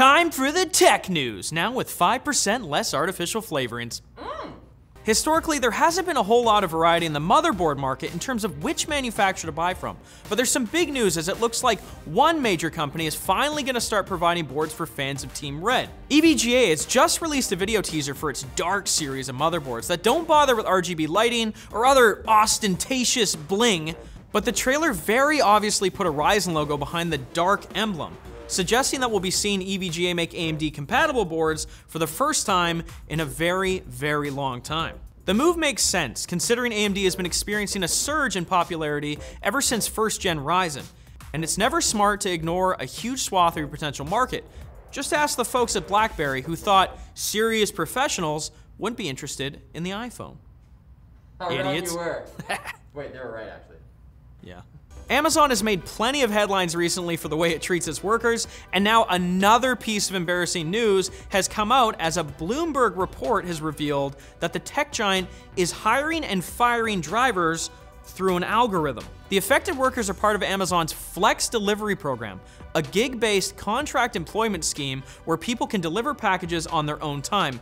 Time for the tech news, now with 5% less artificial flavorings. Mm. Historically, there hasn't been a whole lot of variety in the motherboard market in terms of which manufacturer to buy from. But there's some big news as it looks like one major company is finally going to start providing boards for fans of Team Red. EVGA has just released a video teaser for its Dark series of motherboards that don't bother with RGB lighting or other ostentatious bling, but the trailer very obviously put a Ryzen logo behind the Dark emblem suggesting that we'll be seeing EVGA make AMD compatible boards for the first time in a very, very long time. The move makes sense, considering AMD has been experiencing a surge in popularity ever since first gen Ryzen, and it's never smart to ignore a huge swath of your potential market. Just ask the folks at BlackBerry who thought serious professionals wouldn't be interested in the iPhone. How Idiots. you were. Wait, they were right actually. Yeah. Amazon has made plenty of headlines recently for the way it treats its workers, and now another piece of embarrassing news has come out as a Bloomberg report has revealed that the tech giant is hiring and firing drivers through an algorithm. The affected workers are part of Amazon's Flex Delivery Program, a gig based contract employment scheme where people can deliver packages on their own time.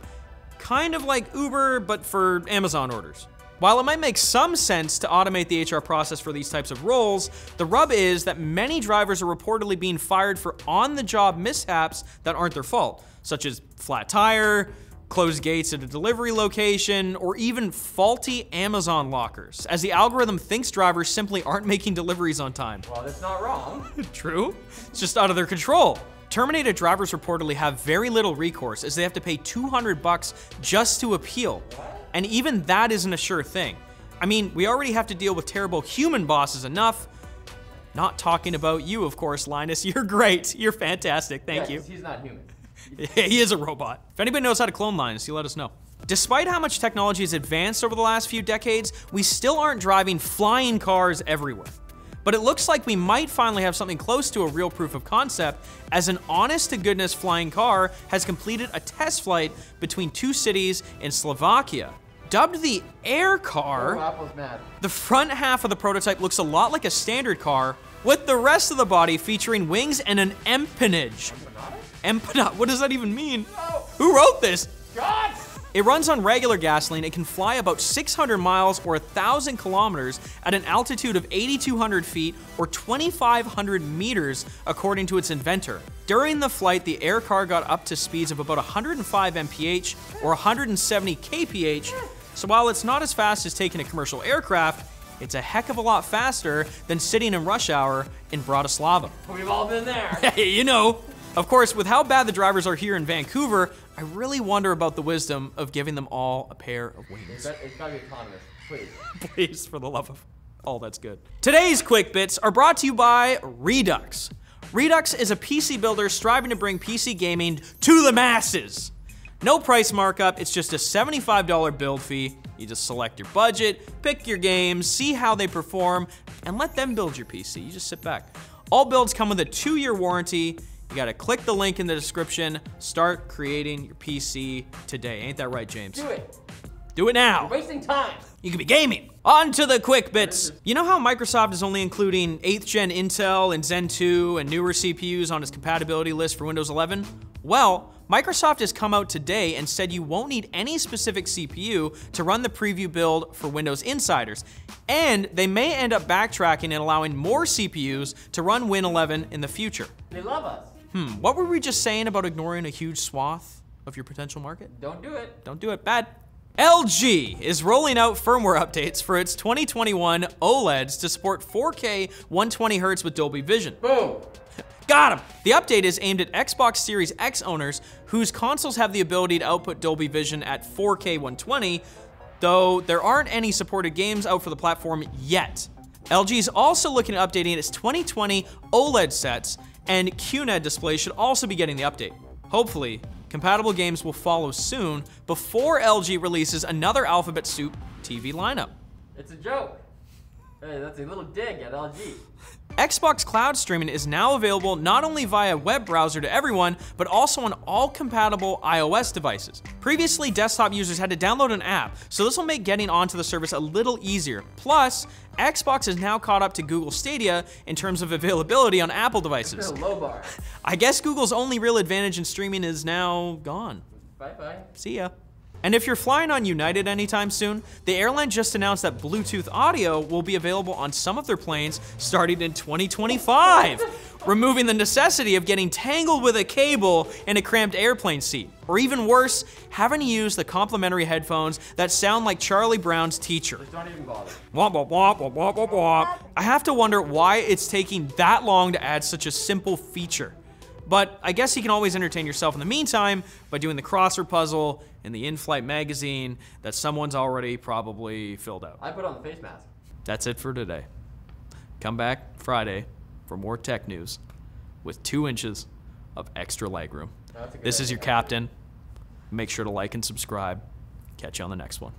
Kind of like Uber, but for Amazon orders. While it might make some sense to automate the HR process for these types of roles, the rub is that many drivers are reportedly being fired for on the job mishaps that aren't their fault, such as flat tire, closed gates at a delivery location, or even faulty Amazon lockers, as the algorithm thinks drivers simply aren't making deliveries on time. Well, that's not wrong. True. It's just out of their control. Terminated drivers reportedly have very little recourse as they have to pay 200 bucks just to appeal. And even that isn't a sure thing. I mean, we already have to deal with terrible human bosses enough. Not talking about you, of course, Linus. You're great. You're fantastic. Thank Yeah, you. He's not human. he is a robot. If anybody knows how to clone Linus, you let us know. Despite how much technology has advanced over the last few decades, we still aren't driving flying cars everywhere. But it looks like we might finally have something close to a real proof of concept, as an honest to goodness flying car has completed a test flight between two cities in Slovakia. Dubbed the Air Oh, Car, Apple's the front half of the prototype looks a lot like a standard car, with the rest of the body featuring wings and an empennage. Empanada? What does that even mean? Who wrote this? God! It runs on regular gasoline. It can fly about 600 miles or 1,000 kilometers at an altitude of 8,200 feet or 2,500 meters, according to its inventor. During the flight, the air car got up to speeds of about 105 mph or 170 kph. So while it's not as fast as taking a commercial aircraft, it's a heck of a lot faster than sitting in rush hour in Bratislava. We've all been there. You know. Of course, with how bad the drivers are here in Vancouver, I really wonder about the wisdom of giving them all a pair of wings. it's gotta be autonomous. Please. Please, for the love of all that's good. Today's quick bits are brought to you by Redux. Redux is a PC builder striving to bring PC gaming to the masses. No price markup, it's just a $75 build fee. You just select your budget, pick your games, see how they perform, and let them build your PC. You just sit back. All builds come with a two year warranty. You gotta click the link in the description, start creating your PC today. Ain't that right, James? Do it. Do it now. Wasting time. You could be gaming. On to the quick bits. You know how Microsoft is only including 8th gen Intel and Zen 2 and newer CPUs on its compatibility list for Windows 11? Well, Microsoft has come out today and said you won't need any specific CPU to run the preview build for Windows Insiders. And they may end up backtracking and allowing more CPUs to run Win 11 in the future. They love us. Hmm, what were we just saying about ignoring a huge swath of your potential market? Don't do it. Don't do it. Bad. LG is rolling out firmware updates for its 2021 OLEDs to support 4K 120Hz with Dolby Vision. Boom. Got him! The update is aimed at Xbox Series X owners whose consoles have the ability to output Dolby Vision at 4K 120, though there aren't any supported games out for the platform yet. LG is also looking at updating its 2020 OLED sets, and QNED displays should also be getting the update. Hopefully, compatible games will follow soon before LG releases another Alphabet Soup TV lineup. It's a joke. Hey, that's a little dig at LG. Xbox Cloud Streaming is now available not only via web browser to everyone, but also on all compatible iOS devices. Previously, desktop users had to download an app, so this will make getting onto the service a little easier. Plus, Xbox is now caught up to Google Stadia in terms of availability on Apple devices. Low bar. I guess Google's only real advantage in streaming is now gone. Bye bye. See ya. And if you're flying on United anytime soon, the airline just announced that Bluetooth audio will be available on some of their planes starting in 2025, removing the necessity of getting tangled with a cable in a cramped airplane seat. Or even worse, having to use the complimentary headphones that sound like Charlie Brown's teacher. Don't even bother. Womp, womp, womp, womp, womp, womp. I have to wonder why it's taking that long to add such a simple feature. But I guess you can always entertain yourself in the meantime by doing the crossword puzzle in the in-flight magazine that someone's already probably filled out. I put on the face mask. That's it for today. Come back Friday for more tech news with two inches of extra legroom. That's a good This is your captain. Make sure to like and subscribe. Catch you on the next one.